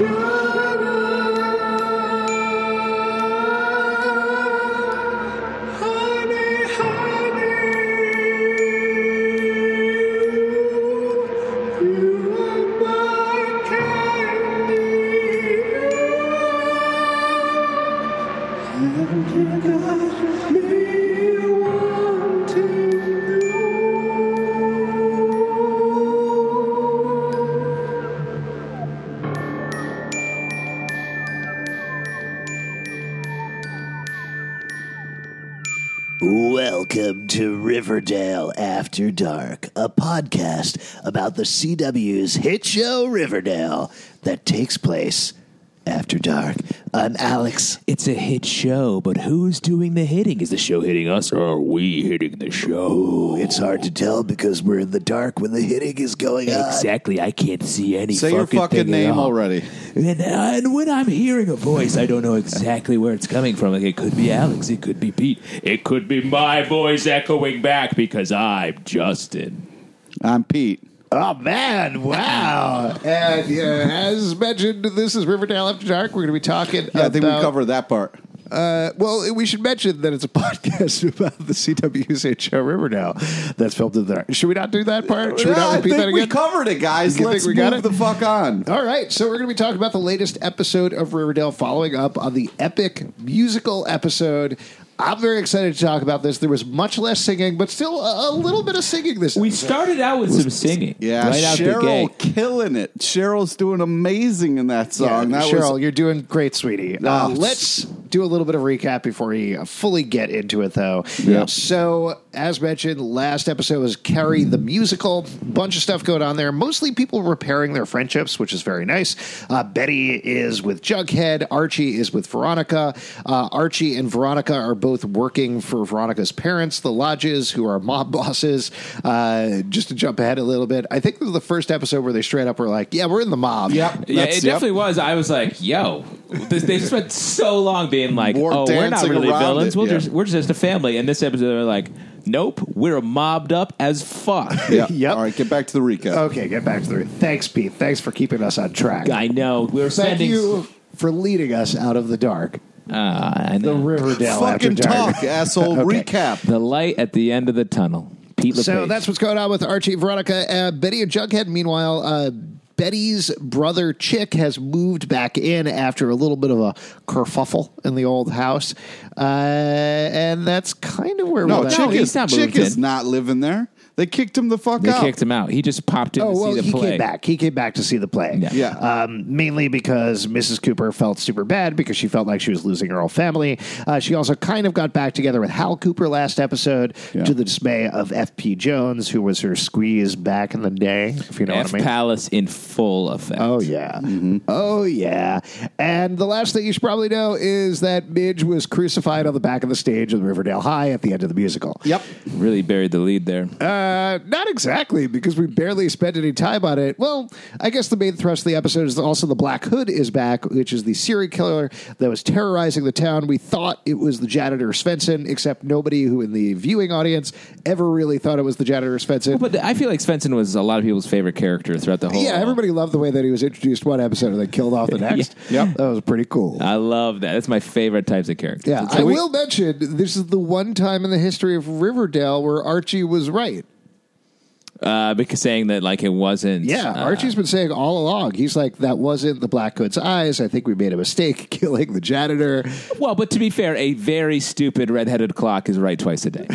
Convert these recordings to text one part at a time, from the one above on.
Welcome After Dark, a podcast about the CW's hit show Riverdale that takes place after dark. I'm Alex. It's a hit show, but who's doing the hitting? Is the show hitting us or are we hitting the show? It's hard to tell because we're in the dark when the hitting is going on. Exactly. I can't see any Say your fucking, fucking thing at name all. already. And, and when I'm hearing a voice, I don't know exactly where it's coming from. Like it could be Alex, it could be Pete, it could be my voice echoing back because I'm Justin. I'm Pete. Oh man! Wow! and uh, as mentioned, this is Riverdale After Dark. We're going to be talking. Yeah, I think we about- covered that part. Uh, well, we should mention that it's a podcast about the CW's hit show Riverdale that's filmed in there. Should we not do that part? Should we Yeah, not I repeat think that we covered it, guys. You Let's think we got move it? the fuck on. All right, so we're going to be talking about the latest episode of Riverdale, following up on the epic musical episode. I'm very excited to talk about this. There was much less singing, but still a, a little bit of singing this. We episode. started out with some singing. Yeah, right out the Cheryl gate. killing it. Cheryl's doing amazing in that Yeah, song. that Cheryl, was, you're doing great, sweetie. Uh, let's do a little bit of recap before we uh, fully get into it, though. Yep. So, as mentioned, last episode was Carrie the musical. Bunch of stuff going on there. Mostly people repairing their friendships, which is very nice. Uh, Betty is with Jughead. Archie is with Veronica. Uh, Archie and Veronica are both working for Veronica's parents, the Lodges, who are mob bosses. Uh, just to jump ahead a little bit, I think this was the first episode where they straight up were like, "Yeah, we're in the mob." Yep. Yeah, it yep. definitely was. I was like, "Yo, this, they spent so long being like, More oh, we're not really villains. it, We're yeah. just we're just a family." And this episode, they're like, "Nope, we're mobbed up as fuck." Yeah. Yep. All right, get back to the recap. Okay, get back to the. Thanks, Pete. Thanks for keeping us on track. I know we're Thank spending. you for leading us out of the dark. Uh, I The know. Riverdale Fucking after dark. talk, asshole. Okay. Recap. the light at the end of the tunnel. Pete LePage. So that's what's going on with Archie, Veronica, uh, Betty, and Jughead. Meanwhile, uh, Betty's brother Chic has moved back in after a little bit of a kerfuffle in the old house, uh, and that's kind of where No, we're at. Chic, he's is, not Chic moved is in. not living there. They kicked him the fuck out. they out. kicked him out. He just popped in Oh to well, see the he play. came back. He came back to see the play. Yeah. Yeah. Um, mainly because Mrs. Cooper felt super bad because she felt like she was losing her whole family. Uh, she also kind of got back together with Hal Cooper last episode, Yeah. to the dismay of F.P. Jones, who was her squeeze back in the day. If you know F what I mean. Palace in full effect. Oh yeah, oh yeah. And the last thing you should probably know is that Midge was crucified on the back of the stage of Riverdale High at the end of the musical. Yep. Really buried the lead there. Uh, Uh, not exactly, because we barely spent any time on it. Well, I guess the main thrust of the episode is also the Black Hood is back, which is the serial killer that was terrorizing the town. We thought it was the janitor Svenson, except nobody who in the viewing audience ever really thought it was the janitor Svenson. But I feel like Svenson was a lot of people's favorite character throughout the whole. yeah, everybody loved the way that he was introduced one episode and then killed off the next. Yeah. That was pretty cool. I love that. That's my favorite types of characters. Yeah, It's I like- will mention this is the one time in the history of Riverdale where Archie was right. Uh, because saying that like it wasn't. Yeah, uh, Archie's been saying all along. He's like, that wasn't the Black Hood's eyes. I think we made a mistake killing the janitor. Well, but to be fair, a very stupid redheaded clock is right twice a day.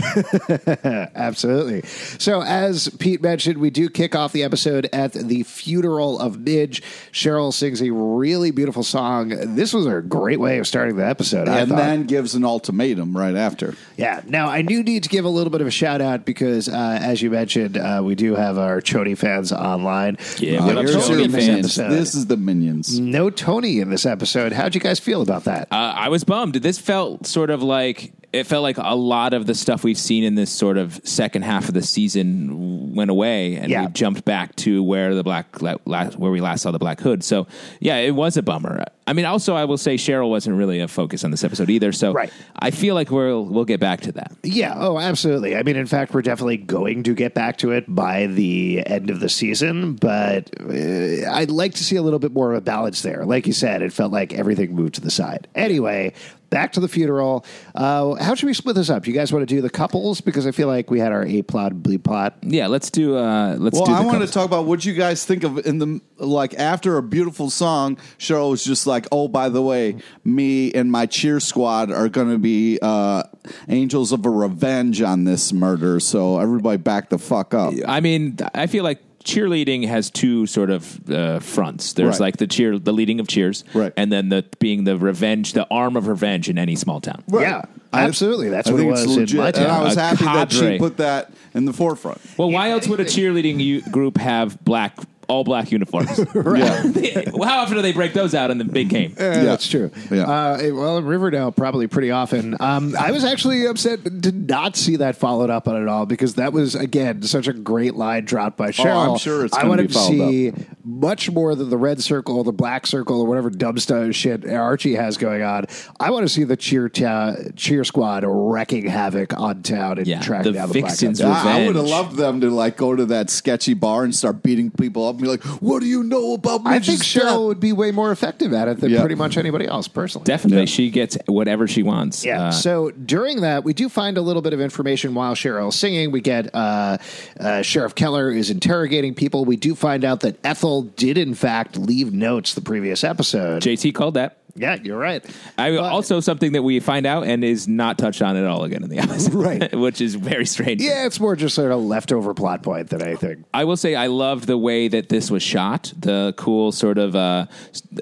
Absolutely. So, as Pete mentioned, we do kick off the episode at the funeral of Midge. Cheryl sings a really beautiful song. This was a great way of starting the episode. And thought. then gives an ultimatum right after. Yeah. Now, I do need to give a little bit of a shout out because, uh, as you mentioned, uh, we do have our Choni fans online. Yeah, Uh, what up, here's Choni your fans? minions. episode. This is the minions. No Toni in this episode. How'd you guys feel about that? Uh, I was bummed. This felt sort of like it felt like a lot of the stuff we've seen in this sort of second half of the season went away, and Yeah. we jumped back to where the black last, where we last saw the Black Hood. So yeah, it was a bummer. I mean, also I will say Cheryl wasn't really a focus on this episode either. So Right. I feel like we'll we'll get back to that. Yeah, oh, absolutely. I mean, in fact, we're definitely going to get back to it by the end of the season, but uh, I'd like to see a little bit more of a balance there. Like you said, it felt like everything moved to the side. Anyway, back to the funeral. Uh, how should we split this up? You guys want to do the couples? Because I feel like we had our A plot, B plot. Yeah, let's do. Uh, let's Well, do. I the wanted to talk about what you guys think of in the like after a beautiful song. Cheryl was just like, "Oh, by the way, me and my cheer squad are going to be uh, angels of a revenge on this murder." So everybody, back the fuck up. I mean, I feel like cheerleading has two sort of uh, fronts. There's Right. like the cheer, the leading of cheers, Right. and then the being the revenge, the arm of revenge in any small town. Yeah, absolutely. That's I what it think was it's in legit, my and town. I was A happy that she cadre. put that in the forefront. Well, why else would a cheerleading u- group have black, all black uniforms? Yeah. How often do they break those out in the big game? Yeah, that's true. Yeah. Uh, it- well, in Riverdale, probably pretty often. Um, I was actually upset to not see that followed up on it all because that was again such a great line dropped by Cheryl. Oh, I'm sure it's I gonna wanted be to followed see much more than the red circle, the black circle, or whatever dumb stuff shit Archie has going on. I want to see the cheer ta- cheer squad wrecking havoc on town and Yeah, tracking the down the Vixens black. were- I, would have Revenge. loved loved them to like go to that sketchy bar and start beating people up and be like, "What do you know about I Midge's think Cheryl death?" would be way more effective at it than Yeah. pretty much anybody else, personally. Definitely, Yeah. she gets whatever she wants. Yeah. Uh, so during that, we do find a little bit of information while Cheryl's singing. We get uh, uh, Sheriff Keller is interrogating people. We do find out that Ethel did, in fact, leave notes the previous episode. JT called that. Yeah, you're right. I But- also something that we find out and is not touched on at all again in the episode, Right. Which is very strange. Yeah, it's more just sort of leftover plot point than anything. I will say I loved the way that this was shot. The cool sort of uh,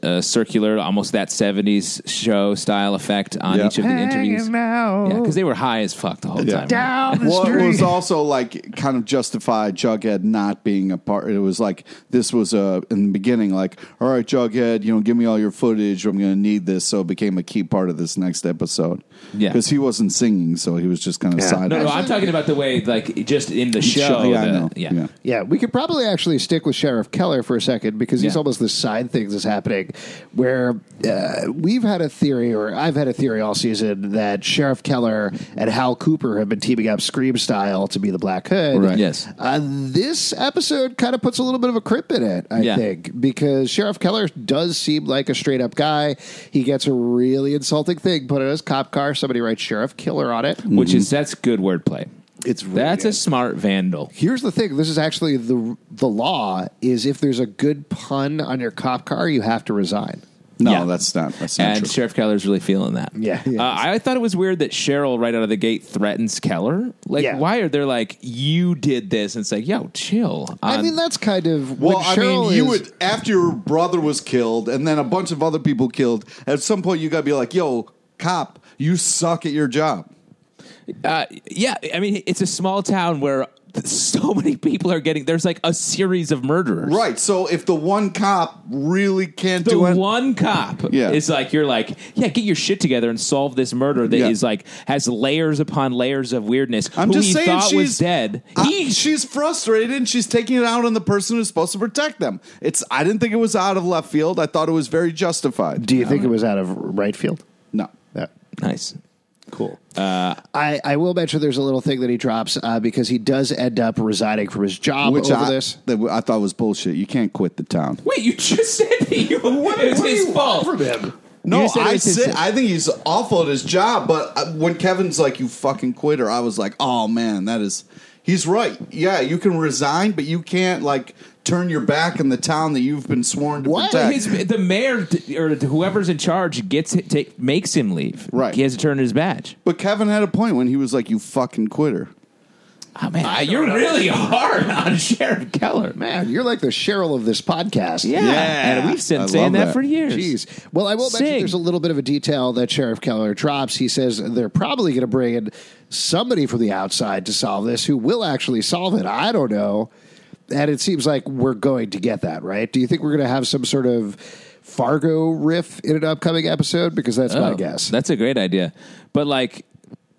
uh, circular, almost that '70s show style effect on Yeah. each of the interviews. out. Yeah, because they were high as fuck the whole Yeah. time. Down the Well, it was also like kind of justified Jughead not being a part. It was like this was a in the beginning, like, all right, Jughead, you know, give me all your footage. I'm going to need this. So it became a key part of this next episode. Yeah. because he wasn't singing, so he was just kind of Yeah. side. No, no, I'm talking about the way, like, just in the show. yeah, I the- know. yeah. yeah. Yeah, we could probably actually stick with Sheriff Keller for a second because he's Yeah. almost the side thing that's happening where uh, we've had a theory, or I've had a theory all season, that Sheriff Keller and Hal Cooper have been teaming up Scream style to be the Black Hood. Right. Yes. Uh, this episode kind of puts a little bit of a crimp in it, I Yeah. think, because Sheriff Keller does seem like a straight up guy. He gets a really insulting thing put in his cop car. Somebody writes Sheriff Killer on it. Which is mm-hmm. that's good wordplay. It's really That's good. a smart vandal. Here's the thing. This is actually the the law. Is if there's a good pun on your cop car, you have to resign. No, Yeah. that's not. That's not And true. Sheriff Keller's really feeling that. Yeah, he Uh, I thought it was weird that Cheryl, right out of the gate, threatens Keller. Like, Yeah. why are they like, you did this? And it's like, yo, chill. I Um, mean, that's kind of Well, I mean, you is- would after your brother was killed, and then a bunch of other people killed. At some point, you got to be like, "Yo, cop, you suck at your job." Uh, yeah, I mean, it's a small town where so many people are getting. There's like a series of murderers. Right. So if the one cop really can't The do it, one cop Yeah. is like you're like yeah get your shit together and solve this murder that is Yeah. like has layers upon layers of weirdness. I'm who just he saying thought she's was dead. I- He she's frustrated and she's taking it out on the person who's supposed to protect them. It's. I didn't think it was out of left field. I thought it was very justified. Do you think it was out of right field? No. Yeah. nice. Cool. I, I will mention there's a little thing that he drops uh, because he does end up resigning from his job Which over I, this. that I thought was bullshit. You can't quit the town. Wait, you just said that you, it was his fault. From him? No, You said it I said I think he's awful at his job. But uh, when Kevin's like, "You fucking quitter," I was like, "Oh man, that is." He's right. Yeah, you can resign, but you can't like turn your back on the town that you've been sworn to What? protect. His, the mayor or whoever's in charge gets it, take, makes him leave. Right. He has to turn in his badge. but Kevin had a point when he was like, "You fucking quitter." Oh man, you're really hard on Sheriff Keller. Man, you're like the Cheryl of this podcast. Yeah, Yeah. and we've been I saying that, that. for years. Jeez. Well, I will mention there's a little bit of a detail that Sheriff Keller drops. He says they're probably going to bring in somebody from the outside to solve this who will actually solve it. I don't know. And it seems like we're going to get that, right? Do you think we're going to have some sort of Fargo riff in an upcoming episode? Because that's my Oh, guess. That's a great idea. But like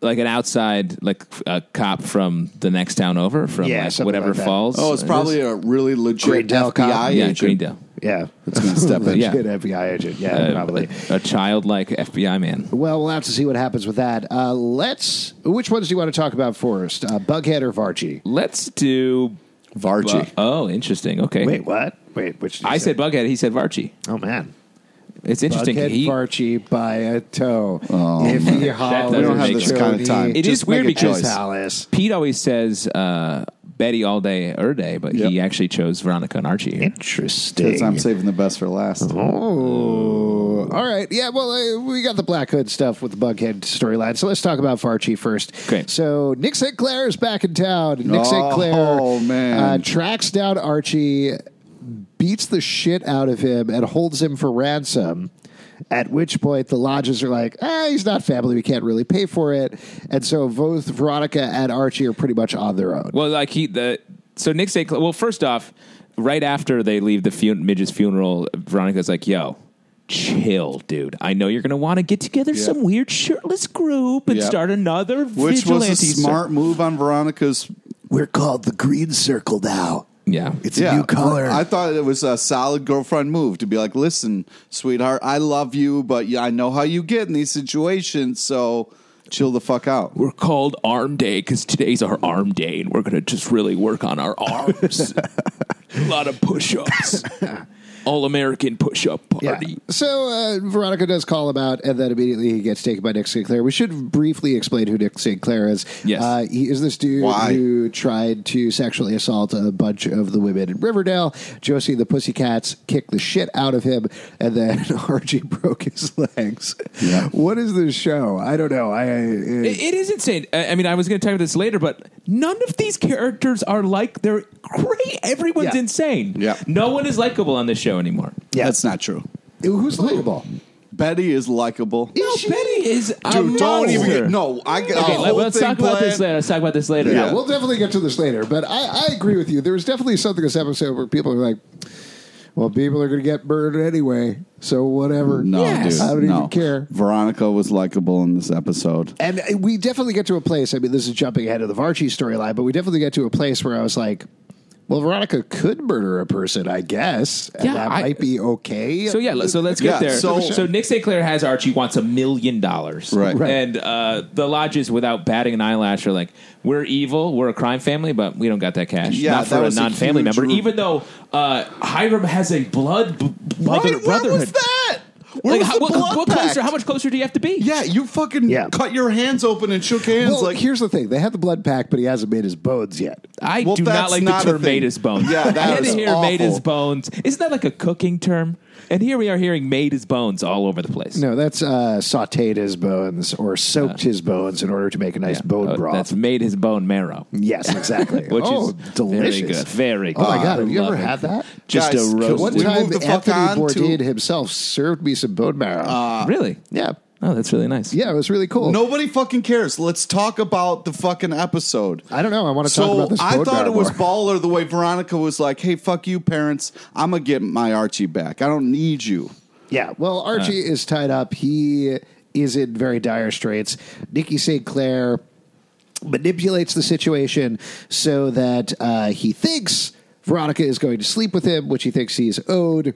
like an outside like a cop from the next town over from Yeah, like whatever like falls. Oh, it's probably is. a really legit Greendale FBI cop. yeah, agent Greendale. Yeah. that's going to step in. Yeah. Legit FBI agent. Yeah, Uh, probably. a, a childlike FBI man. Well, we'll have to see what happens with that. Uh, let's. Which ones do you want to talk about first? Uh, Bughead or Varchi? Let's do Varchi. oh, interesting. Okay. Wait, what? Wait, which? Did you I say? said Bughead. He said Varchi. Oh man. It's interesting. Bughead He, Varchi by a toe. Oh, if man. he That hollers, doesn't We don't have make this sense. kind of time. It Just is weird because- choice. Alice. Pete always says uh, Betty all day or day, but he actually chose Veronica and Archie. Here. Interesting. Because I'm saving the best for last. Oh, all right. Yeah, well, uh, we got the Black Hood stuff with the Bughead storyline. So let's talk about Varchi first. Okay. So Nick St. Clair is back in town. Nick St. Oh, Clair man. Uh, tracks down Archie, beats the shit out of him, and holds him for ransom. At which point the lodges are like, ah, he's not family. We can't really pay for it. And so both Veronica and Archie are pretty much on their own. Well, like he the so Nick St. Clair. Well, first off, right after they leave the fun- Midge's funeral, Veronica's like, "Yo." Chill, dude. I know you're going to want to get together Yeah. some weird shirtless group and Yep. start another Which was vigilante a smart move on Veronica's. We're called the Green Circle now. Yeah. It's a new color. I thought it was a solid girlfriend move to be like, listen, sweetheart, I love you, but I know how you get in these situations, so chill the fuck out. We're called Arm Day because today's our arm day, and we're going to just really work on our arms. a lot of push ups. All American push up party. Yeah. So uh, Veronica does call him out, and then immediately he gets taken by Nick St. Clair. We should briefly explain who Nick St. Clair is. Yes. Uh, he is this dude Why? who tried to sexually assault a bunch of the women in Riverdale. Josie and the Pussycats kicked the shit out of him, and then Archie broke his legs. Yeah. What is this show? I don't know. I, I It- it is insane. I I mean, I was going to talk about this later, but none of these characters are like they're great. Everyone's Yeah. insane. Yeah. No one is likable on this show anymore. Yeah. That's not true. who's likable? Betty is likable. No, Betty is a Dude, don't even monster. get. No, I get. Okay, a let, us thing talk about this later. Let's talk about this later. Yeah, we'll definitely get to this later. But I, I agree with you. There was definitely something this episode where people are like, well, people are going to get burned anyway. So whatever. No, Yes. dude. I don't no. even care. Veronica was likable in this episode. And we definitely get to a place. I mean, this is jumping ahead of the Varchi storyline, but we definitely get to a place where I was like, well, Veronica could murder a person, I guess. And Yeah, that I- might be okay. So yeah, so let's Yeah, get there. so- So, Nick St. Clair has Archie wants a million dollars, Right. Right. And uh, the lodges, without batting an eyelash, are like, "We're evil. We're a crime family, but we don't got that cash. Yeah, Not for that a non-family member. re- Even though uh, Hiram has a blood b- brother, Right, brotherhood. Where was that? Where Like, was how, the what, blood what pact? closer? How much closer do you have to be? Yeah, you fucking Yeah. cut your hands open and shook hands well, like. here's the thing. They had the blood pack, but he hasn't made his bones yet. I Well, do not that's like not the term thing. "made his bones." Yeah, that I had to is hear "made his bones." Isn't that like a cooking term? And here we are hearing "made his bones" all over the place. No, that's uh, sauteed his bones or soaked his bones in order to make a nice bone Uh, broth. That's made his bone marrow. yes, exactly. Which oh, is delicious. very good. Very good. Oh my god, have you Love ever it. had that? Just Guys, a can roast. One we time, move the fuck Anthony on to- Bourdain himself served me some bone marrow. really? yeah, Oh, that's really nice. yeah, it was really cool. Nobody fucking cares. Let's talk about the fucking episode. I don't know. I want to talk So about this. I bone thought marrow it was more. baller the way Veronica was like, "Hey, fuck you, parents. I'm gonna get my Archie back. I don't need you." Yeah. Well, Archie is tied up. He is in very dire straits. Nikki St. Clair manipulates the situation so that uh, he thinks Veronica is going to sleep with him, which he thinks he's owed.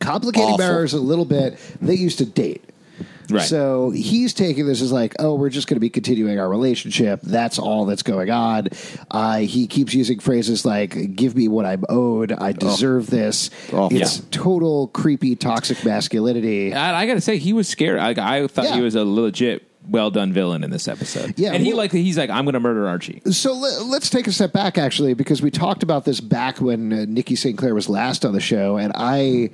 Complicating Awful. matters a little bit. They used to date. Right. So he's taking this as like, oh, we're just going to be continuing our relationship. That's all that's going on. Uh, he keeps using phrases like, give me what I'm owed. I deserve this. Awful. It's Yeah. total creepy, toxic masculinity. I, I got to say, he was scared. I, I thought Yeah. he was a legit, well done villain in this episode. Yeah, and he well- like he's like, I'm going to murder Archie. So le- let's take a step back, actually, because we talked about this back when uh, Nikki St. Clair was last on the show, and I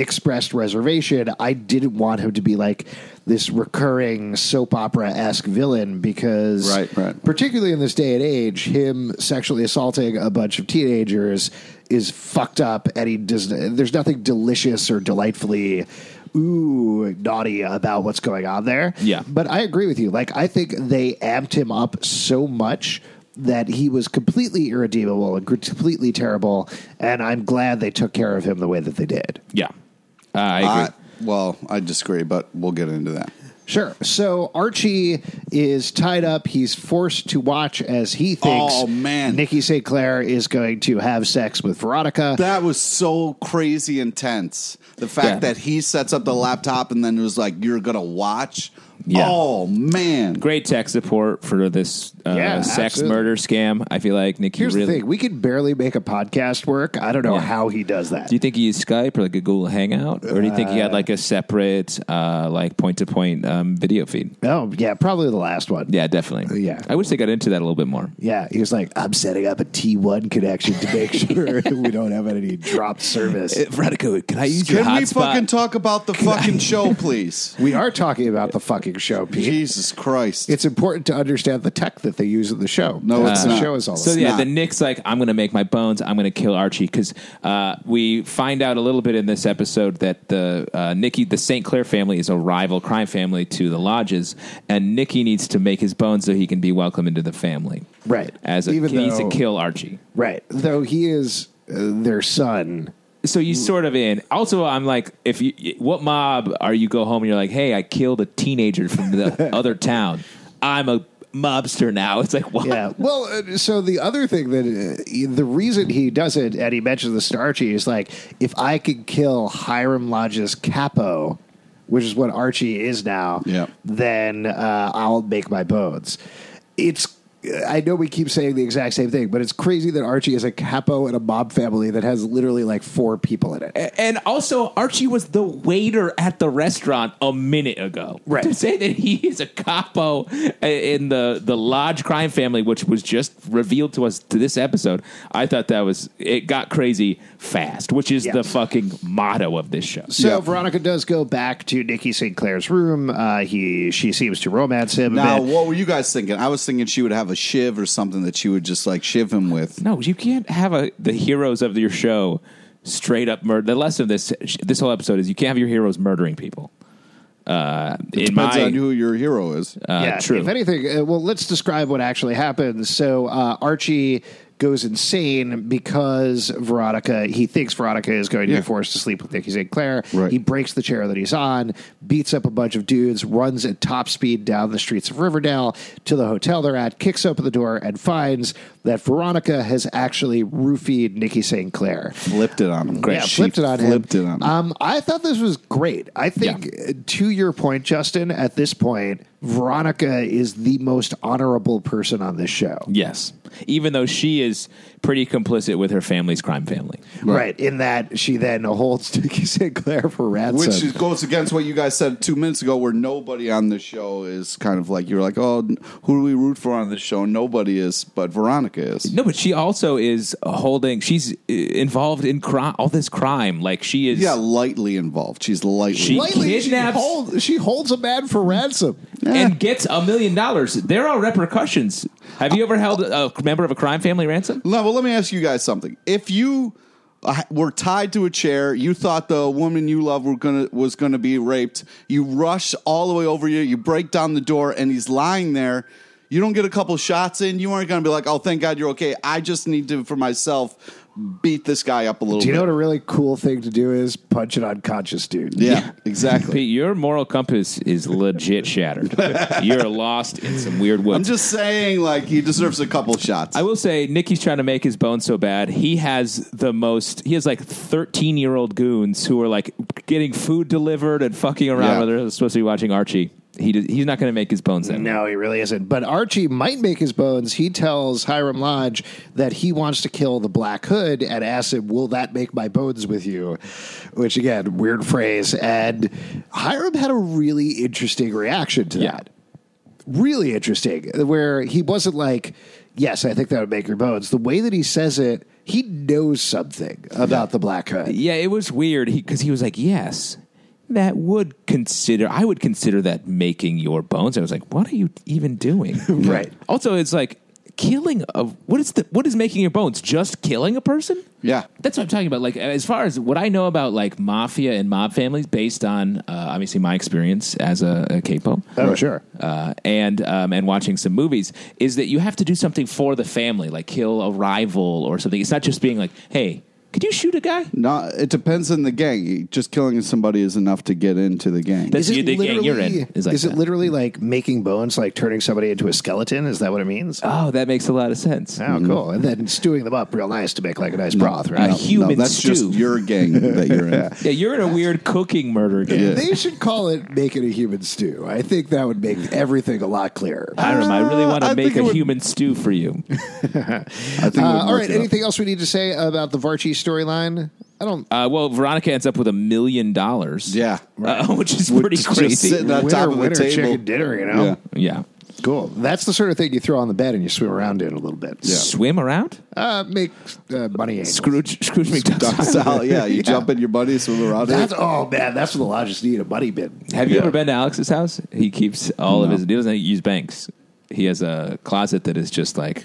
expressed reservation. I didn't want him to be like this recurring soap opera esque villain because, Right, right. particularly in this day and age, him sexually assaulting a bunch of teenagers is fucked up, and he does. There's nothing delicious or delightfully. Ooh, naughty about what's going on there. Yeah. But I agree with you. Like, I think they amped him up so much that he was completely irredeemable and completely terrible. And I'm glad they took care of him the way that they did. Yeah, I agree. I, well, I disagree, but we'll get into that. Sure. So Archie is tied up. He's forced to watch as he thinks Oh, man. Nikki St. Clair is going to have sex with Veronica. That was so crazy intense. The fact Yeah. that he sets up the laptop and then it was like, "You're gonna watch." Yeah. Oh man, Great tech support for this uh, Yeah, sex absolutely. murder scam. I feel like Nikki Here's really. the thing: we could barely make a podcast work. I don't know Yeah. how he does that. Do you think he used Skype or like a Google Hangout, or do you think he had like a separate, uh, like point to point um, video feed? oh, yeah, probably the last one. Yeah, definitely. Yeah. I wish they got into that a little bit more. Yeah, he was like, "I'm setting up a T1 connection to make sure we don't have any dropped service." Veronica, can I use your can we hotspot? fucking talk about the fucking show, please? we are talking about the fucking show, Pete. Jesus Christ! It's important to understand the tech that they use in the show. No, That's it's the not. show is all So about. yeah, not. the Nick's like, I'm going to make my bones. I'm going to kill Archie because uh, we find out a little bit in this episode that the uh, Nikki, the St. Clair family, is a rival crime family to the lodges, and Nicky needs to make his bones so he can be welcome into the family. Right. As a, Even he needs to though- kill Archie. Right. Though he is uh, their son. So you sort of in. Also, I'm like, if you, what mob are you go home and you're like, hey, I killed a teenager from the other town. I'm a mobster now. It's like, what? Yeah. Well, uh, so the other thing that uh, the reason he does it, and he mentions the Starchy, is like if I could kill Hiram Lodge's capo, which is what Archie is now, Yeah. then uh, I'll make my bones. It's. I know we keep saying the exact same thing, but it's crazy that Archie is a capo in a mob family that has literally like four people in it. And also, Archie was the waiter at the restaurant a minute ago. Right. To say that he is a capo in the, the Lodge crime family, which was just revealed to us to this episode, I thought that was, it got crazy fast, which is Yes. the fucking motto of this show. So Yeah. Veronica does go back to Nikki St. Clair's room. Uh, he she seems to romance him. a now, bit. what were you guys thinking? I was thinking she would have a shiv or something that you would just like shiv him with. No, you can't have a, the heroes of your show straight up murder. The lesson of this this whole episode is you can't have your heroes murdering people. Uh, in Depends my, on who your hero is. uh, yeah, true. If anything, uh, well, let's describe what actually happens. So uh, Archie goes insane because Veronica. He thinks Veronica is going to Yeah. be forced to sleep with Nikki St. Clair. Right. He breaks the chair that he's on, beats up a bunch of dudes, runs at top speed down the streets of Riverdale to the hotel they're at, kicks open the door, and finds that Veronica has actually roofied Nikki St. Clair. Flipped it on him. Yeah, She flipped it on flipped him. it on him. Um, I thought this was great. I think, uh, to your point, Justin, at this point, Veronica is the most honorable person on this show. Yes. Even though she is pretty complicit with her family's crime family. Right. In that she then holds Nikki St. Clair for ransom. Which is, goes against what you guys said two minutes ago, where nobody on the show is kind of like you're like, oh, who do we root for on this show? Nobody is, but Veronica is. No, but she also is holding. She's uh, involved in crime, all this crime. Like she is. Yeah, lightly involved. She's lightly. She- involved. Lightly, she, kidnaps- she holds a man for ransom. And gets a million dollars. There are repercussions. Have you ever held a member of a crime family ransom? No, but let me ask you guys something. If you uh, were tied to a chair, you thought the woman you love were gonna was gonna be raped. You rush all the way over you. You break down the door, and he's lying there. You don't get a couple shots in. You aren't gonna be like, "Oh, thank God you're okay." I just need to, for myself, beat this guy up a little. Do you bit. know what a really cool thing to do is? Punch an unconscious dude. Yeah, exactly. Pete, your moral compass is legit shattered. You're lost in some weird woods. I'm just saying, like he deserves a couple shots. I will say, Nicky's trying to make his bones so bad. He has the most. He has like thirteen year old goons who are like getting food delivered and fucking around. Yeah. Where they're supposed to be watching Archie. He he's not going to make his bones way. No, he really isn't. But Archie might make his bones. He tells Hiram Lodge that he wants to kill the Black Hood and asks him, Will that make my bones with you? Which, again, weird phrase. And Hiram had a really interesting reaction to Yeah. that. Really interesting. Where he wasn't like, Yes, I think that would make your bones. The way that he says it, he knows something about the Black Hood. Yeah, it was weird because he, was like, "Yes, that would consider. I would consider that making your bones." I was like, "What are you even doing?" Right. Also, it's like killing of what is the what is making your bones? Just killing a person? yeah, That's what I'm talking about. Like, as far as what I know about like mafia and mob families, based on uh, obviously my experience as a, a capo, Oh, sure. uh, and um, and watching some movies, is that you have to do something for the family, like kill a rival or something. It's not just being like, "Hey, Could you shoot a guy? No, it depends on the gang. Just killing somebody is enough to get into the gang. That's- Is you- it the gang you're literally? in is like it that. literally like making bones, like turning somebody into a skeleton? Is that what it means? Oh, that makes a lot of sense. Oh, cool. And then stewing them up real nice to make like a nice broth, right? A right? human no, that's stew. just your gang that you're in. yeah, you're in a weird cooking murder game. They should call it making a human stew. I think that would make everything a lot clearer. I don't know. I really want I to make a would- human stew for you. I think. Uh, all work right. it out. Anything else we need to say about the Varchi storyline? I don't. Uh, well, Veronica ends up with a million dollars. Yeah. Uh, which is Which pretty just crazy. sitting on winner, top of the table. chicken dinner. You know, Yeah. yeah. cool. That's the sort of thing you throw on the bed and you swim around in a little bit. Yeah. Swim around? Uh, make uh, money angels. Scrooge, Scrooge McDuck. Duck style, yeah. You jump in your buddy, swim around That's it. oh man, that's what the lodges need a money bin. Have you Yeah. ever been to Alex's house? He keeps all of his. He doesn't use banks. He has a closet that is just like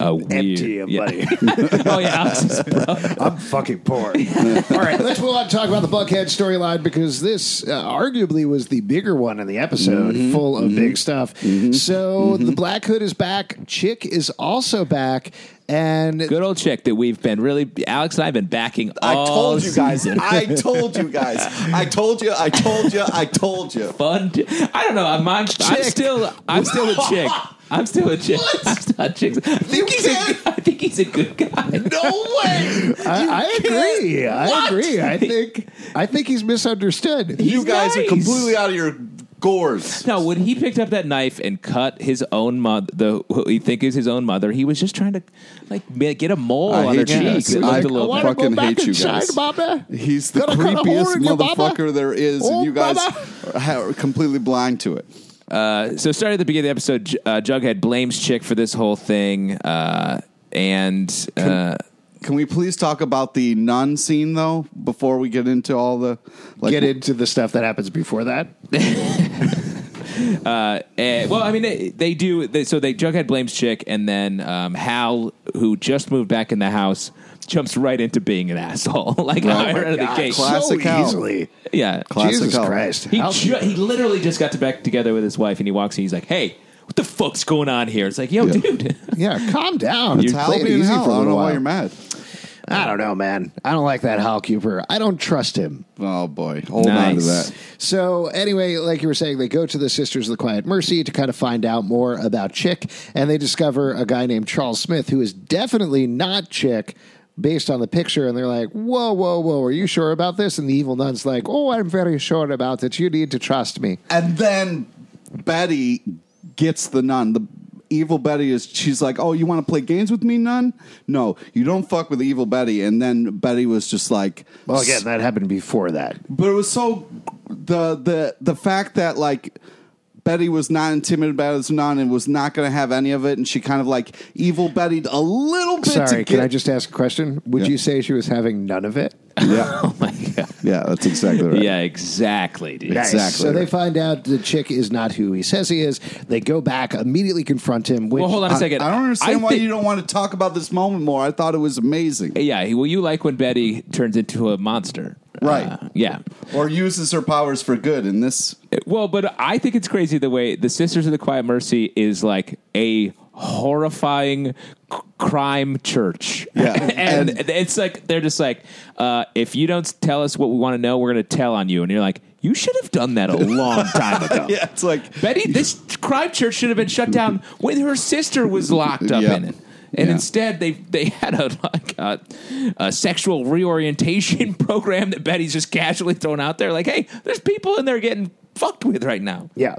Uh, a weird, Empty of yeah. money. oh yeah, Alex's bro. I'm fucking poor. All right, let's move on to talk about the Bughead storyline because this uh, arguably was the bigger one in the episode, full of big stuff. So the Black Hood is back. Chic is also back. And Good old Chic that we've been really. Alex and I have been backing. I told you guys. season. I told you guys. I told you. I told you. I told you. fun. I don't know. I'm, I'm, I'm still. I'm still a chick. I'm still a chick. I'm still a chick. I think he's a. I think he's a good guy. No way. I, I agree. I agree. I think I think he's misunderstood. You He's guys are completely out of your gores. No, when he picked up that knife and cut his own mother, the who he think is his own mother, he was just trying to like get a mole I on her hate cheek. guys. It I- looked a I little. wanna fucking hate you guys. Mama. He's the Gotta cut a hole creepiest in your baba. motherfucker there is, Oh, and you guys baba. are are completely blind to it. Uh, so, starting at the beginning of the episode, uh, Jughead blames Chic for this whole thing, uh, and uh, Can we please talk about the nun scene though before we get into all the like? Get into the stuff that happens before that. Eh, well, I mean, they, they do. They, so they Jughead blames Chic, and then um, Hal, who just moved back in the house, jumps right into being an asshole. like right out of the gate. Classic so Hal. easily. yeah, Classic Jesus Hal. Christ. He ju- he literally just got to back together with his wife, and he walks in. He's like, "Hey, what the fuck's going on here?" It's like, "Yo, Yeah. dude." yeah, calm down. It's Play Hal it being easy Hal. for a I don't little know why you're mad. I don't know, man. I don't like that Hal Cooper. I don't trust him. Oh boy, hold on to that. So anyway, like you were saying, they go to the Sisters of the Quiet Mercy to kind of find out more about Chic, and they discover a guy named Charles Smith who is definitely not Chic. Based on the picture, and they're like, "Whoa, whoa, whoa! Are you sure about this?" And the evil nun's like, "Oh, I'm very sure about it. You need to trust me." And then Betty gets the nun. The evil Betty is she's like, "Oh, you want to play games with me, nun? No, you don't fuck with evil Betty." And then Betty was just like, Well, again, that happened before that. but it was so the the the fact that like Betty was not intimidated by this nun and was not going to have any of it, and she kind of like evil Betty a little bit. Sorry, get, can I just ask a question? Would Yeah. you say she was having none of it? Yeah, oh my god. Yeah, that's exactly right. Yeah, exactly, dude. Nice. Exactly So they find out the Chic is not who he says he is. They go back, immediately confront him. Which, Well, hold on a I, second. I don't understand I why think- you don't want to talk about this moment more. I thought it was amazing. Yeah, he- well, you like when Betty turns into a monster, Right. Uh, yeah. Or uses her powers for good in this. Well, but I think it's crazy the way the Sisters of the Quiet Mercy is like a horrifying c- crime church. Yeah. and, And- it's like they're just like, uh, if you don't tell us what we want to know, we're going to tell on you. And you're like, you should have done that a long time ago. Yeah, it's like Betty, this crime church should have been shut down when her sister was locked up Yeah. in it. And Yeah. instead, they they had a like a, a sexual reorientation program that Betty's just casually thrown out there. Like, hey, there's people in there getting fucked with right now. Yeah.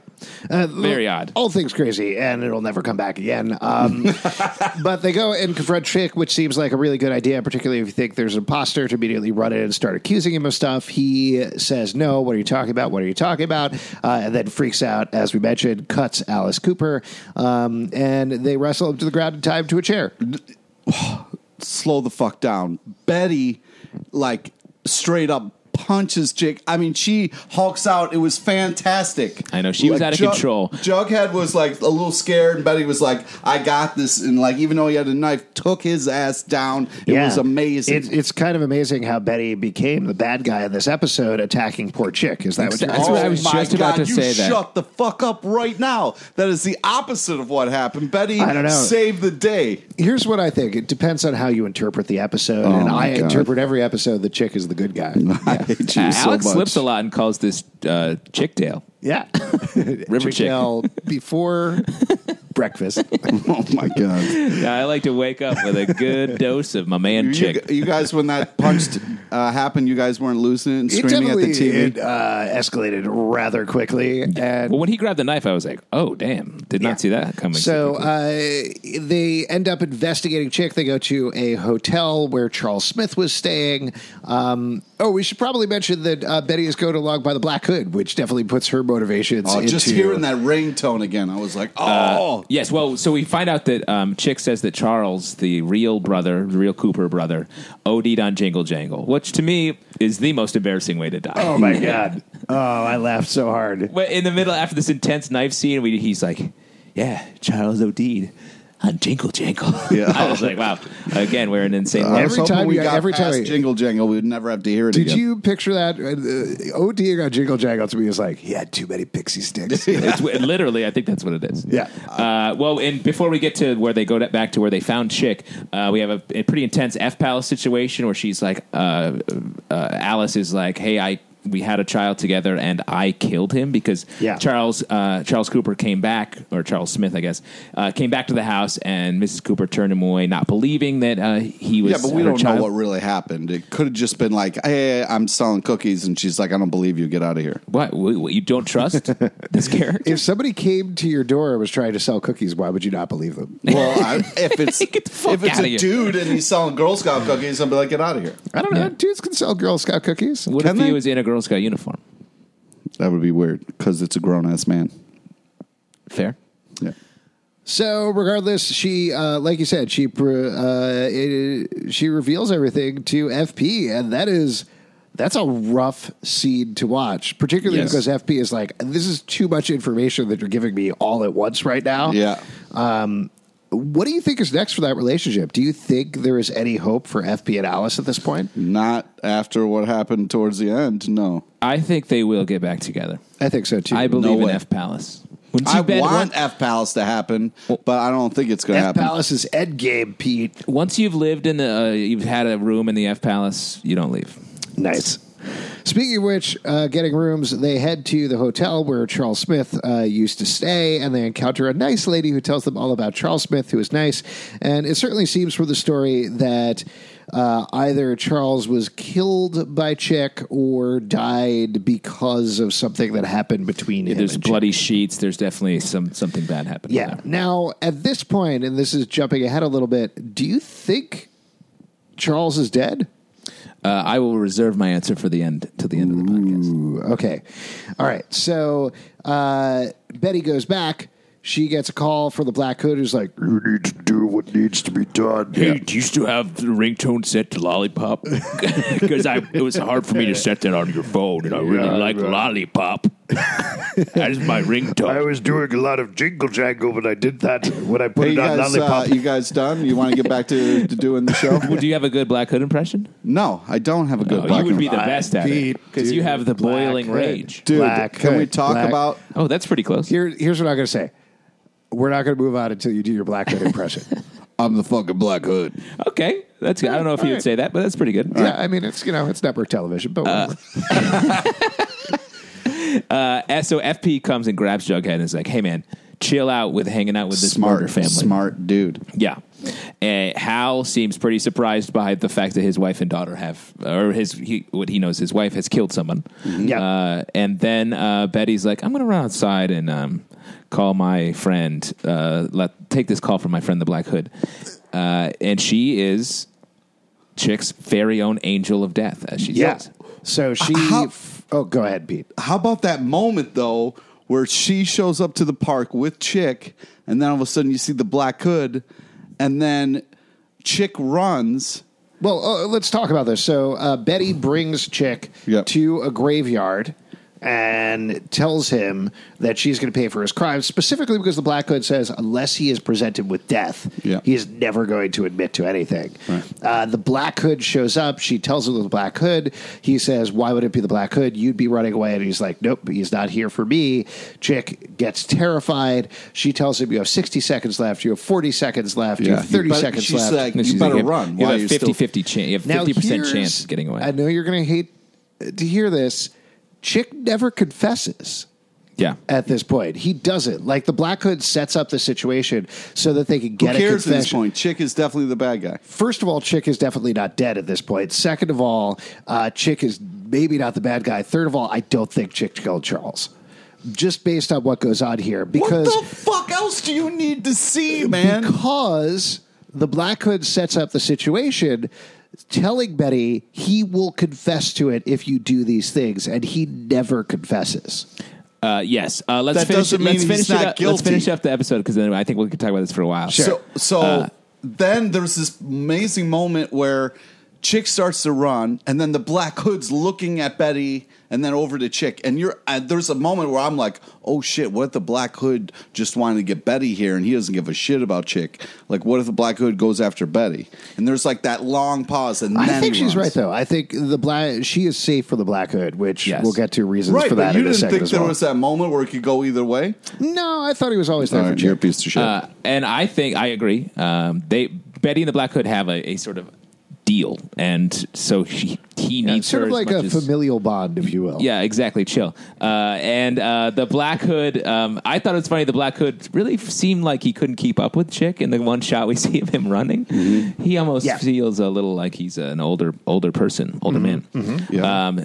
Uh, Very odd. All things crazy, and it'll never come back again. Um, but they go and confront Chic, which seems like a really good idea, particularly if you think there's an imposter to immediately run in and start accusing him of stuff. He says, No, what are you talking about? What are you talking about? Uh, and then freaks out, as we mentioned, cuts Alice Cooper, um, and they wrestle him to the ground and tie him to a chair. slow the fuck down. Betty, like straight up punches Chic. I mean, she hulks out. It was fantastic. I know, she was out of control. Jughead was like a little scared, and Betty was like, "I got this." And like, even though he had a knife, took his ass down. It was amazing. It's, it's kind of amazing how Betty became the bad guy in this episode, attacking poor Chic. Is that what you're That's what I Oh was my just about God, to you say that. Shut the fuck up right now. That is the opposite of what happened. Betty I don't know. saved the day. Here's what I think. It depends on how you interpret the episode, oh and Oh, my I God. interpret every episode the Chic is the good guy. I hate you Uh, so Alex much. slips a lot and calls this uh, Chickdale. Yeah, River chick. Chick before breakfast. Oh my god. Yeah, I like to wake up with a good dose of my man You, chick. you guys, when that punch uh, happened, you guys weren't losing it and screaming at the definitely TV. it, uh, escalated rather quickly, and Well, when he grabbed the knife, I was like, "Oh, damn! Did Yeah. not see that coming." So quickly. uh, they end up investigating Chic. They go to a hotel where Charles Smith was staying. Um, oh, we should probably mention that uh, Betty is going along by the Black Hood, which definitely puts her motivations oh, into just hearing that ringtone again, I was like, oh. Yes, well, so we find out that um, Chic says that Charles, the real brother, the real Cooper brother, OD'd on Jingle Jangle, which to me is the most embarrassing way to die. Oh my god! Oh, I laughed so hard. But in the middle, after this intense knife scene, we, he's like, "Yeah, Charles OD'd on Jingle Jangle." Yeah. I was like, "Wow!" Again, we're an insane. I was Every hoping time we you- got every past time- Jingle Jangle, we would never have to hear it again. Did again. you picture that? Uh, ODing on Jingle Jangle to me is like he had too many pixie sticks. It's literally, I think that's what it is. Yeah. Uh, well, and before we get to where they go to, back to where they found Chic, uh, we have a, a pretty intense F Palace situation where she's like, uh, uh, Alice is like, "Hey, I." We had a child together, and I killed him because Yeah. Charles uh, Charles Cooper came back, or Charles Smith, I guess, uh, came back to the house, and Mrs. Cooper turned him away, not believing that uh, he was. yeah, but we her don't child. know what really happened. It could have just been like, "Hey, I'm selling cookies," and she's like, "I don't believe you. Get out of here." What, what, what, you don't trust this character? if somebody came to your door and was trying to sell cookies, why would you not believe them? Well, I, if it's Get the fuck if it's a here. dude and he's selling Girl Scout cookies, I'll be like, "Get out of here." I don't know. Yeah. Dudes can sell Girl Scout cookies. What Can if he was in a Girl Scout uniform? That would be weird because it's a grown ass man. Fair. Yeah. So, regardless, she, uh, like you said, she pr- uh, it, she reveals everything to FP, and that is that's a rough scene to watch, particularly Yes. because FP is like, this is too much information that you're giving me all at once right now. Yeah. What do you think is next for that relationship? Do you think there is any hope for FP and Alice at this point? Not after what happened towards the end. No. I think they will get back together. I think so too. I believe in way. F Palace. Wouldn't I you bet want on- F Palace to happen, but I don't think it's going to happen. F happen. Palace is Ed game, Pete. once you've lived in the, uh, you've had a room in the F Palace, you don't leave. Nice. Speaking of which, uh, getting rooms, they head to the hotel where Charles Smith uh, used to stay, and they encounter a nice lady who tells them all about Charles Smith, who is nice. And it certainly seems from the story that uh, either Charles was killed by Chic or died because of something that happened between him. There's and Chic. bloody sheets. There's definitely some something bad happened. Yeah. Now, at this point, and this is jumping ahead a little bit, do you think Charles is dead? Uh, I will reserve my answer for the end to the end of the podcast. Ooh, okay. All right. So uh, Betty goes back. She gets a call from the Black Hood who's like, You need to do what needs to be done. Hey, do you still have the ringtone set to Lollipop? Because it was hard for me to set that on your phone, and I really Yeah, like right. Lollipop. That is my ringtone. I was doing a lot of jingle jangle when I did that. When I put Hey, it on guys, uh, lollipop. you guys done? You want to get back to, to doing the show? Well, do you have a good Black Hood impression? No, I don't have a good Oh, black you would be the best at it Pete, because you have the Black boiling Hood. rage. Dude, Black can we Hood, talk Black- about Oh, that's pretty close. Here, here's what I'm going to say. We're not going to move on until you do your Black Hood impression. I'm the fucking Black Hood? Okay, that's good. I don't know if you would say that, but that's pretty good. yeah, I mean, it's, you know, it's network television, but whatever. Uh, so FP comes and grabs Jughead and is like, "Hey, man, chill out with hanging out with this murder Smart, family." smart dude. Yeah. Uh, Hal seems pretty surprised by the fact that his wife and daughter have, or his he, what he knows, his wife has killed someone. Yeah. Uh, and then uh, Betty's like, "I'm going to run outside and um, call my friend. Uh, let take this call from my friend, the Black Hood." Uh, and she is Chic's very own angel of death, as she yeah. says. So she. How- oh, go ahead, Pete. How about that moment though, where she shows up to the park with Chic, and then all of a sudden you see the Black Hood, and then Chic runs, Well, uh, let's talk about this. So uh, Betty brings Chic Yep. to a graveyard and tells him that she's going to pay for his crimes, specifically because the Black Hood says unless he is presented with death, Yeah. he is never going to admit to anything. Uh, the Black Hood shows up. She tells him the Black Hood. He says, "Why would it be the Black Hood? You'd be running away." And he's like, "Nope, he's not here for me." Chic gets terrified. She tells him, "You have sixty seconds left. You have forty seconds left. You have thirty You bet- seconds she's left." like, you she's better like, run. You have are a you still- 50 50 chance. You have 50% chance of getting away. I know you're going to hate to hear this. Chic never confesses yeah. at this point. He doesn't. Like the Black Hood sets up the situation so that they can Who get a cares at this confession. point? Chic is definitely the bad guy. First of all, Chic is definitely not dead at this point. Second of all, uh, Chic is maybe not the bad guy. Third of all, I don't think Chic killed Charles. Just based on what goes on here, because what the fuck else do you need to see, man? because the Black Hood sets up the situation, telling Betty he will confess to it if you do these things, and he never confesses. Uh, yes. Uh, let's That finish. doesn't let's mean finish he's it not up. Let's guilty. finish up the episode because then I think we can talk about this for a while. So, so Uh, then there's this amazing moment where Chic starts to run, and then the Black Hood's looking at Betty, and then over to Chic, and you're. Uh, there's a moment where I'm like, "Oh shit! What if the Black Hood just wanted to get Betty here, and he doesn't give a shit about Chic? Like, what if the Black Hood goes after Betty?" And there's like that long pause, and I then think he she's runs. right, though. I think the black she is safe for the Black Hood, which Yes. we'll get to reasons Right, for but that you in a didn't second think as there well. was that moment where it could go either way. no, I thought he was always there All for right, you're a Chic. piece of shit. Uh, and I think I agree. Um, they Betty and the Black Hood have a, a sort of deal, and so she, he Yeah, needs sort her of like a as- familial bond, if you will. Yeah, exactly. Chill. Uh, and uh, the Black Hood, um, I thought it was funny. The Black Hood really seemed like he couldn't keep up with Chic. In the one shot we see of him running, he almost Yeah. feels a little like he's an older older person, older man. Yeah. Um,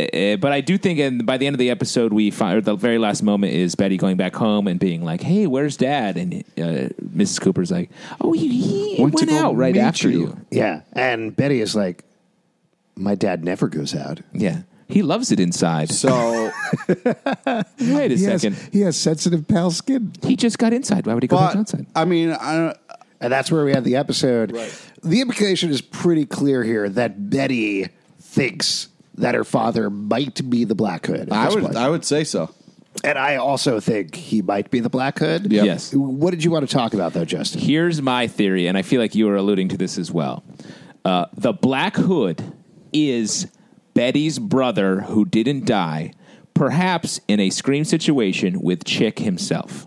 eh, but I do think, and by the end of the episode, we find or the very last moment is Betty going back home and being like, "Hey, where's Dad?" And uh, Mrs. Cooper's like, "Oh, he, he Went went, out right after you." you. Yeah. And Betty is like, my dad never goes out. Yeah, he loves it inside." so, Wait a second. he has sensitive pale skin. he just got inside. Why would he go back outside? I mean, I, And that's where we have the episode. Right. The implication is pretty clear here that Betty thinks that her father might be the Black Hood. at I this would, point. I would say so. and I also think he might be the Black Hood. Yep. Yes. What did you want to talk about, though, Justin? Here's my theory, and I feel like you were alluding to this as well. Uh, the Black Hood is Betty's brother who didn't die, perhaps in a scream situation with Chic himself.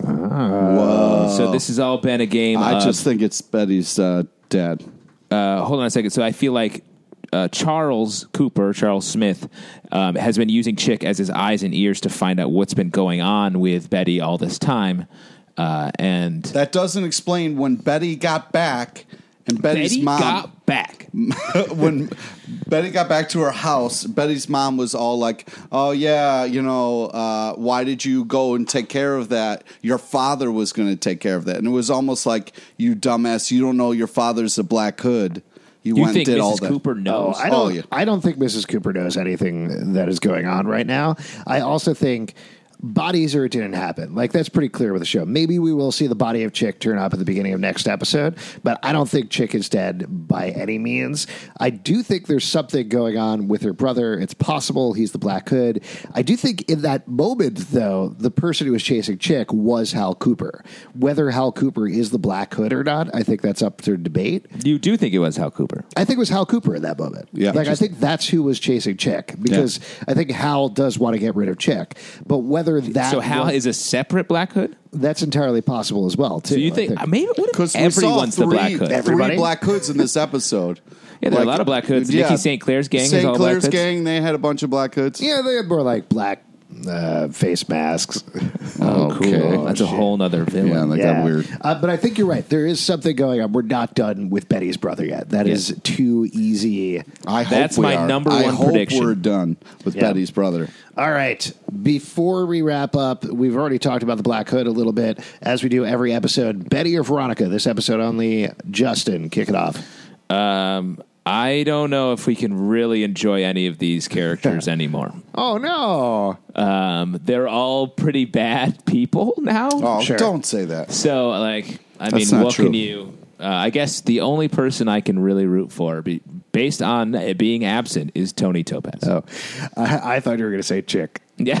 Whoa. So this has all been a game I of, just think it's Betty's uh, dad. uh, hold on a second. So I feel like uh, Charles Cooper, Charles Smith, um, has been using Chic as his eyes and ears to find out what's been going on with Betty all this time. Uh, and That doesn't explain when Betty got back and Betty's Betty mom. got back. when Betty got back to her house, Betty's mom was all like, "Oh yeah, you know, uh, why did you go and take care of that? Your father was going to take care of that." And it was almost like, "You dumbass, you don't know your father's a black hood. You, You went think did Mrs. all that." Cooper oh, knows? I don't. Oh, yeah. I don't think Mrs. Cooper knows anything that is going on right now. I also think bodies or it didn't happen. Like that's pretty clear with the show. Maybe we will see the body of Chic turn up at the beginning of next episode, but I don't think Chic is dead by any means. I do think there's something going on with her brother. It's possible he's the Black Hood. I do think in that moment, though, the person who was chasing Chic was Hal Cooper. Whether Hal Cooper is the Black Hood or not, I think that's up for debate. You do think it was Hal Cooper? I think it was Hal Cooper in that moment. Yeah. like I think that's who was chasing Chic because I think Hal does want to get rid of Chic, but whether that so Hal was- is a separate Black Hood. that's entirely possible as well too. So you I think, uh, maybe what if Because everyone's we saw the Black three, Hood? Everybody? three black hoods in this episode. Yeah, there are a lot of black hoods. Nikki St. Clair's gang is St. all black Clair's hoods. gang, they had a bunch of black hoods. yeah, they had more like black uh, face masks. Oh, cool. Okay. That's a whole nother villain. Yeah, that got weird. Uh, but I think you're right. There is something going on. We're not done with Betty's brother yet. That is too easy. I hope That's we my are. number I one hope prediction. We're done with Yeah. Betty's brother. All right. Before we wrap up, we've already talked about the Black Hood a little bit, as we do every episode. Betty or Veronica? This episode only. Justin, kick it off. Um, I don't know if we can really enjoy any of these characters anymore. Oh no! Um, they're all pretty bad people now. Oh, Sure. don't say that. So, like, I That's mean, not what true. can you? uh, I guess the only person I can really root for, be, based on it being absent, is Toni Topaz. Oh, I, I thought you were going to say Chic. Yeah,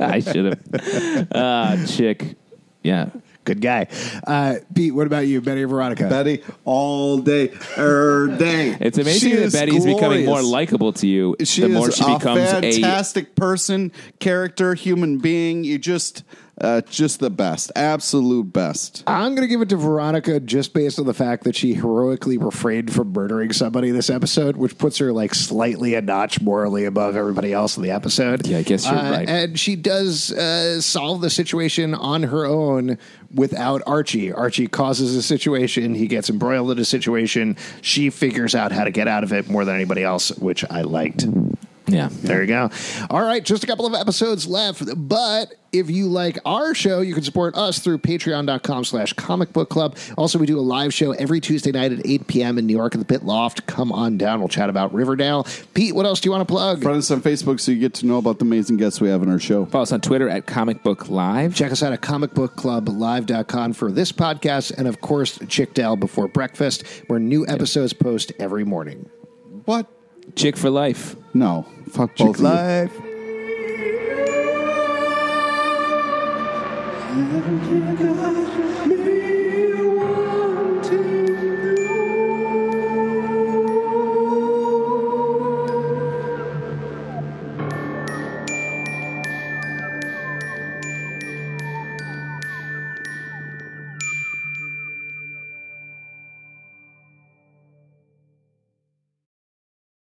I should have. Uh, Chic. Yeah. Good guy. Uh, Pete, what about you, Betty or Veronica? Betty all day, er day. It's amazing She that is Betty's becoming more likable to you She the more is she a becomes a. fantastic person, character, human being. You just, uh, just the best, absolute best. I'm going to give it to Veronica just based on the fact that she heroically refrained from murdering somebody this episode, which puts her like slightly a notch morally above everybody else in the episode. Yeah, I guess you're Uh, right. And she does uh, solve the situation on her own without Archie. Archie causes a situation, he gets embroiled in a situation. She figures out how to get out of it more than anybody else, which I liked. Yeah. There you go. All right, just a couple of episodes left, but if you like our show, you can support us through patreon.com slash comic book club. Also, we do a live show every Tuesday night at 8 p.m. in New York at the Pit Loft. Come on down. We'll chat about Riverdale. Pete, what else do you want to plug? Friend us on Facebook so you get to know about the amazing guests we have in our show. Follow us on Twitter at Comic Book Live. Check us out at comicbookclublive.com for this podcast and, of course, Chick Chickdale Before Breakfast, where new episodes post every morning. What? Chic for Life. No, fuck both. of you. Live. Live.